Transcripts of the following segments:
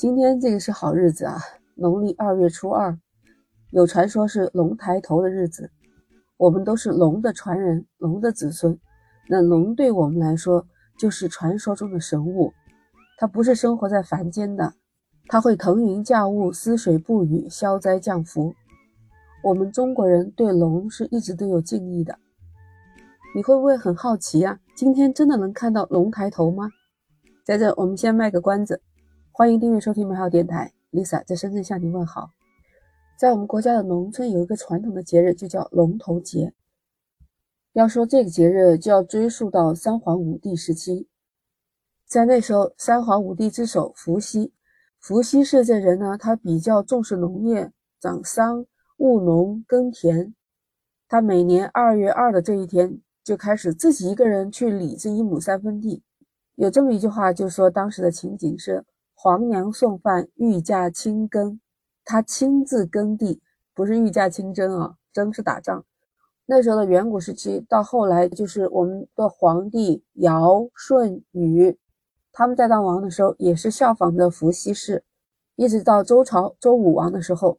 今天这个是好日子啊，农历二月初二，有传说是龙抬头的日子。我们都是龙的传人，龙的子孙。那龙对我们来说就是传说中的神物，它不是生活在凡间的，它会腾云驾雾、思水不语、消灾降福。我们中国人对龙是一直都有敬意的。你会不会很好奇呀？今天真的能看到龙抬头吗？在这，我们先卖个关子。欢迎订阅收听美好电台，Lisa 在深圳向您问好。在我们国家的农村有一个传统的节日，就叫龙头节。要说这个节日，就要追溯到三皇五帝时期。在那时候，三皇五帝之首伏羲，伏羲氏这人呢，他比较重视农业，长桑、务农、耕田。他每年二月二的这一天，就开始自己一个人去理这一亩三分地。有这么一句话，就说当时的情景是。皇娘送饭，御驾亲耕，他亲自耕地，不是御驾亲征啊，征是打仗。那时候的远古时期，到后来就是我们的皇帝尧、舜、禹，他们在当王的时候，也是效仿的伏羲氏，一直到周朝周武王的时候，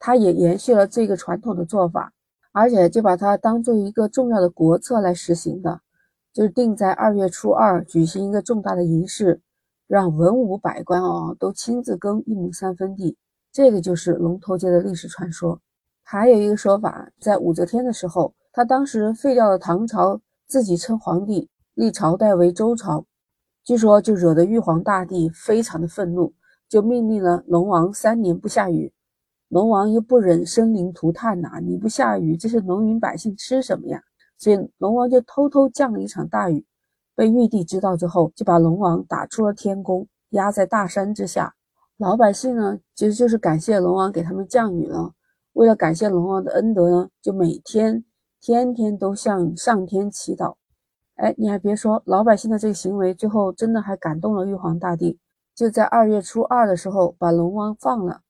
他也延续了这个传统的做法，而且就把它当做一个重要的国策来实行的，就是定在二月初二举行一个重大的仪式。让文武百官哦都亲自耕一亩三分地，这个就是龙头节的历史传说。还有一个说法，在武则天的时候，她当时废掉了唐朝，自己称皇帝，立朝代为周朝。据说就惹得玉皇大帝非常的愤怒，就命令了龙王三年不下雨。龙王又不忍生灵涂炭呐，你不下雨，这些农民百姓吃什么呀？所以龙王就偷偷降了一场大雨。被玉帝知道之后，就把龙王打出了天宫，压在大山之下。老百姓呢，其实就是感谢龙王给他们降雨了。为了感谢龙王的恩德呢，就每天天天都向上天祈祷。哎，你还别说，老百姓的这个行为，最后真的还感动了玉皇大帝，就在二月初二的时候把龙王放了。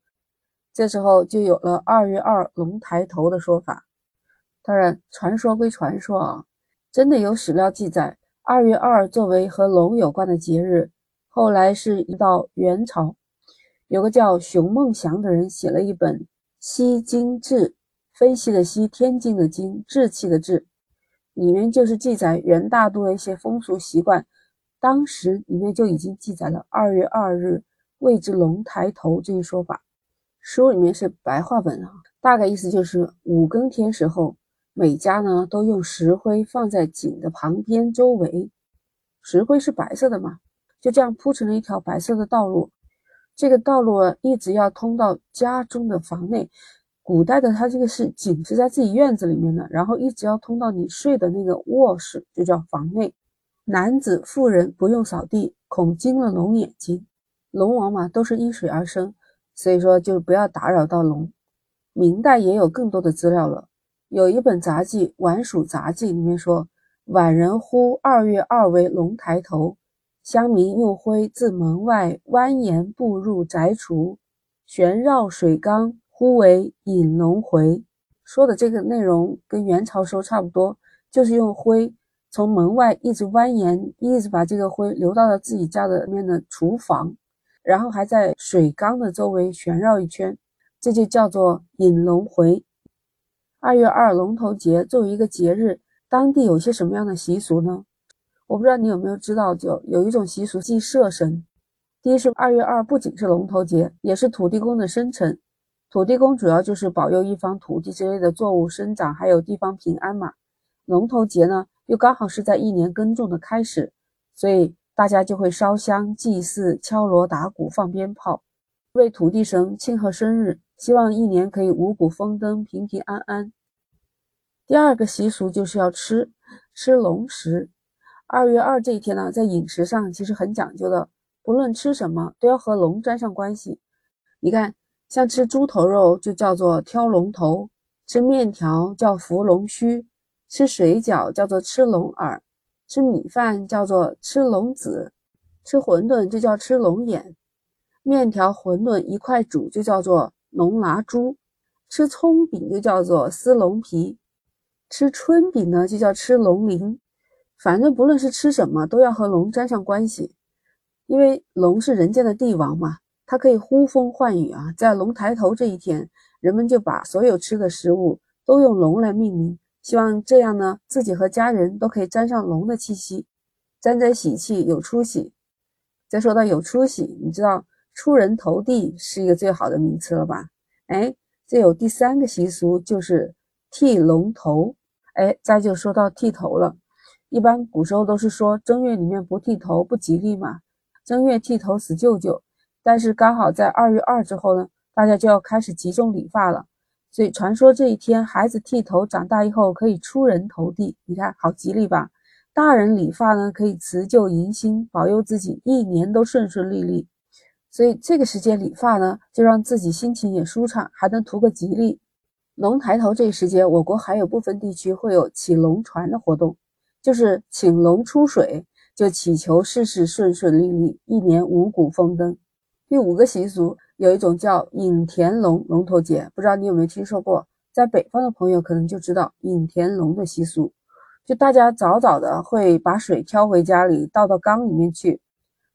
这时候就有了二月二龙抬头的说法。当然，传说归传说啊，真的有史料记载。二月二作为和龙有关的节日，后来是一到元朝，有个叫熊梦祥的人写了一本《西经志》，分析的西天津的经，志气的志，里面就是记载元大都的一些风俗习惯。当时里面就已经记载了二月二日谓之龙抬头这一说法。书里面是白话文啊，大概意思就是五更天时候。每家呢都用石灰放在井的旁边周围，石灰是白色的嘛，就这样铺成了一条白色的道路。这个道路一直要通到家中的房内。古代的它这个是井是在自己院子里面的，然后一直要通到你睡的那个卧室，就叫房内。男子妇人不用扫地，恐惊了龙眼睛。龙王嘛都是依水而生，所以说就不要打扰到龙。明代也有更多的资料了。有一本杂记《晚蜀杂记》里面说，晚人呼二月二为龙抬头，乡民用灰自门外蜿蜒步入宅厨，旋绕水缸，呼为引龙回。说的这个内容跟元朝时候差不多，就是用灰从门外一直蜿蜒，一直把这个灰流到了自己家的面的厨房，然后还在水缸的周围旋绕一圈，这就叫做引龙回。二月二龙头节作为一个节日，当地有些什么样的习俗呢？我不知道你有没有知道，就有一种习俗祭社神。第一是二月二不仅是龙头节，也是土地公的生辰。土地公主要就是保佑一方土地之类的作物生长，还有地方平安嘛。龙头节呢，又刚好是在一年耕种的开始，所以大家就会烧香祭祀、敲锣打鼓、放鞭炮，为土地神庆贺生日，希望一年可以五谷丰登、平平安安。第二个习俗就是要吃吃龙食。二月二这一天呢，在饮食上其实很讲究的，不论吃什么都要和龙沾上关系。你看，像吃猪头肉就叫做挑龙头，吃面条叫扶龙须，吃水饺叫做吃龙耳，吃米饭叫做吃龙子，吃馄饨就叫吃龙眼，面条馄饨一块煮就叫做龙拿猪，吃葱饼就叫做撕龙皮。吃春饼呢，就叫吃龙鳞。反正不论是吃什么，都要和龙沾上关系，因为龙是人间的帝王嘛。它可以呼风唤雨啊。在龙抬头这一天，人们就把所有吃的食物都用龙来命名，希望这样呢，自己和家人都可以沾上龙的气息，沾沾喜气，有出息。再说到有出息，你知道出人头地是一个最好的名词了吧？哎，这有第三个习俗就是剃龙头。哎，再就说到剃头了。一般古时候都是说正月里面不剃头不吉利嘛，正月剃头死舅舅。但是刚好在二月二之后呢，大家就要开始集中理发了，所以传说这一天孩子剃头长大以后可以出人头地，你看好吉利吧？大人理发呢可以辞旧迎新，保佑自己一年都顺顺利利。所以这个时间理发呢，就让自己心情也舒畅，还能图个吉利。龙抬头这一时间，我国还有部分地区会有起龙船的活动，就是请龙出水，就祈求事事顺顺利利，一年五谷丰登。第五个习俗有一种叫引田龙龙头节，不知道你有没有听说过？在北方的朋友可能就知道引田龙的习俗，就大家早早的会把水挑回家里，倒到缸里面去，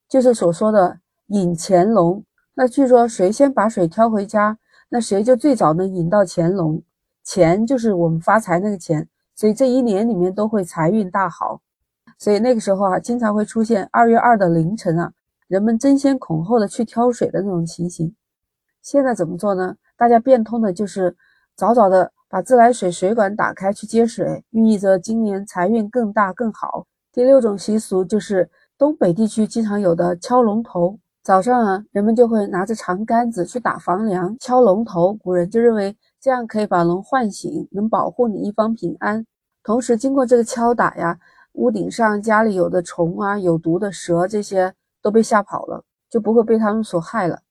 就是所说的引乾隆。那据说谁先把水挑回家？那谁就最早能引到乾隆？钱就是我们发财那个钱，所以这一年里面都会财运大好。所以那个时候啊，经常会出现二月二的凌晨啊，人们争先恐后的去挑水的那种情形。现在怎么做呢？大家变通的就是早早的把自来水水管打开去接水，寓意着今年财运更大更好。第六种习俗就是东北地区经常有的敲龙头。早上啊，人们就会拿着长杆子去打房梁、敲龙头。古人就认为这样可以把龙唤醒，能保护你一方平安。同时，经过这个敲打呀，屋顶上家里有的虫啊、有毒的蛇这些都被吓跑了，就不会被他们所害了。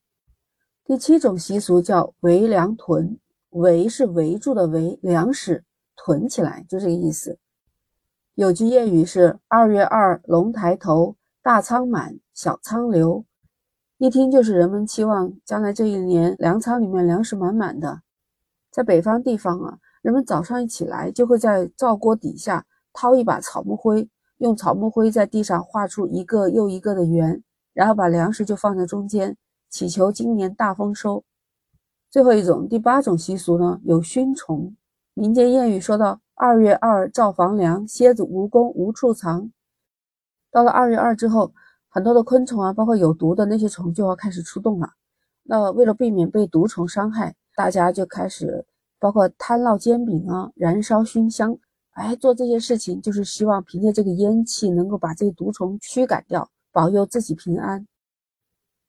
第七种习俗叫围梁屯，围是围住的围，粮食囤起来就这个意思。有句谚语是“二月二龙抬头，大仓满，小仓流”。一听就是人们期望将来这一年粮仓里面粮食满满的。在北方地方啊，人们早上一起来就会在灶锅底下掏一把草木灰，用草木灰在地上画出一个又一个的圆，然后把粮食就放在中间，祈求今年大丰收。最后一种第八种习俗呢，有熏虫。民间谚语说到：“二月二造房梁，蝎子蜈蚣无处藏。”到了二月二之后。很多的昆虫啊，包括有毒的那些虫就要开始出动了。那为了避免被毒虫伤害，大家就开始包括摊烙煎饼啊，燃烧熏香，哎，做这些事情就是希望凭借这个烟气能够把这些毒虫驱赶掉，保佑自己平安。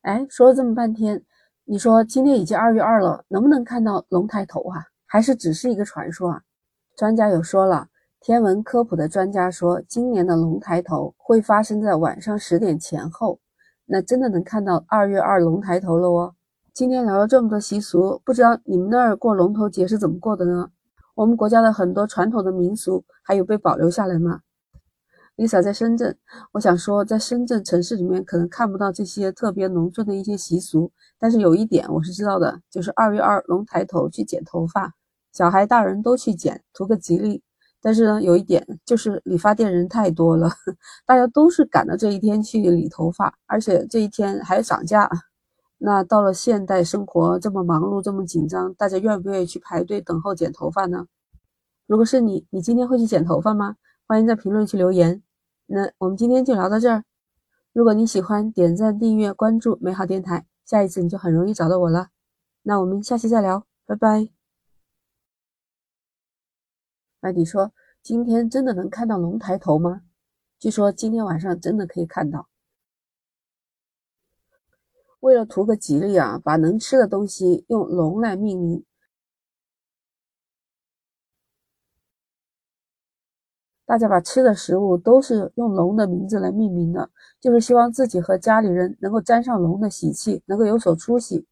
哎，说了这么半天，你说今天已经二月二了，能不能看到龙抬头啊？还是只是一个传说啊？专家有说了。天文科普的专家说，今年的龙抬头会发生在晚上十点前后，那真的能看到二月二龙抬头了哦。今天聊了这么多习俗，不知道你们那儿过龙头节是怎么过的呢？我们国家的很多传统的民俗还有被保留下来吗？Lisa 在深圳，我想说，在深圳城市里面可能看不到这些特别农村的一些习俗，但是有一点我是知道的，就是二月二龙抬头去剪头发，小孩大人都去剪，图个吉利。但是呢，有一点就是理发店人太多了，大家都是赶到这一天去理头发，而且这一天还涨价。那到了现代生活这么忙碌、这么紧张，大家愿不愿意去排队等候剪头发呢？如果是你，你今天会去剪头发吗？欢迎在评论区留言。那我们今天就聊到这儿。如果你喜欢，点赞、订阅、关注美好电台，下一次你就很容易找到我了。那我们下期再聊，拜拜。那你说：“今天真的能看到龙抬头吗？据说今天晚上真的可以看到。为了图个吉利啊，把能吃的东西用龙来命名，大家把吃的食物都是用龙的名字来命名的，就是希望自己和家里人能够沾上龙的喜气，能够有所出息。